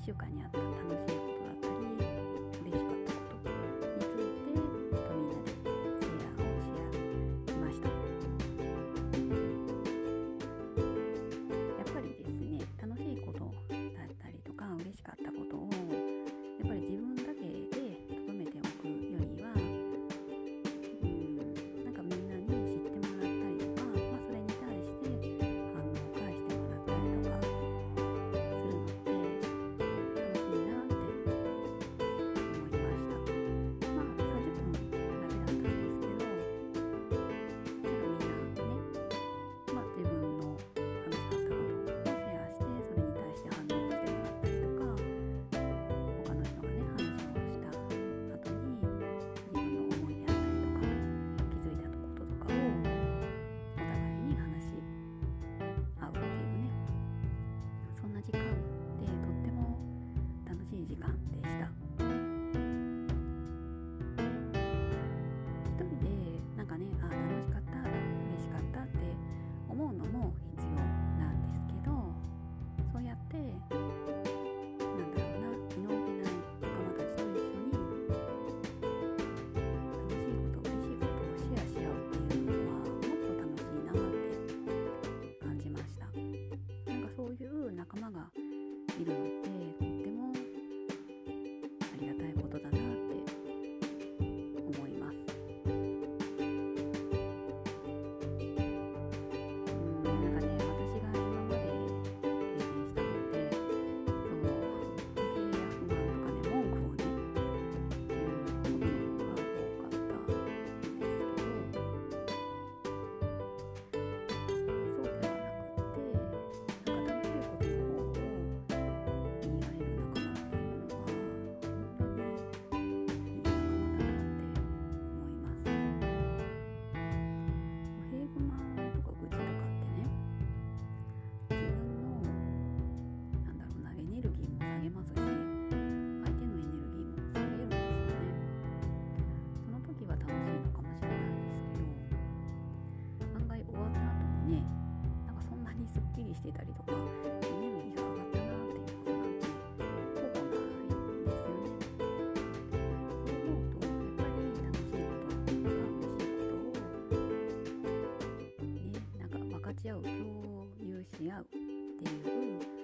1週間にあった楽しいいるので。してたりとか上がったなっていうことなんてないんですよね。そう思うとやっぱり楽しいこと楽しいことを、んか分かち合う共有し合うっていう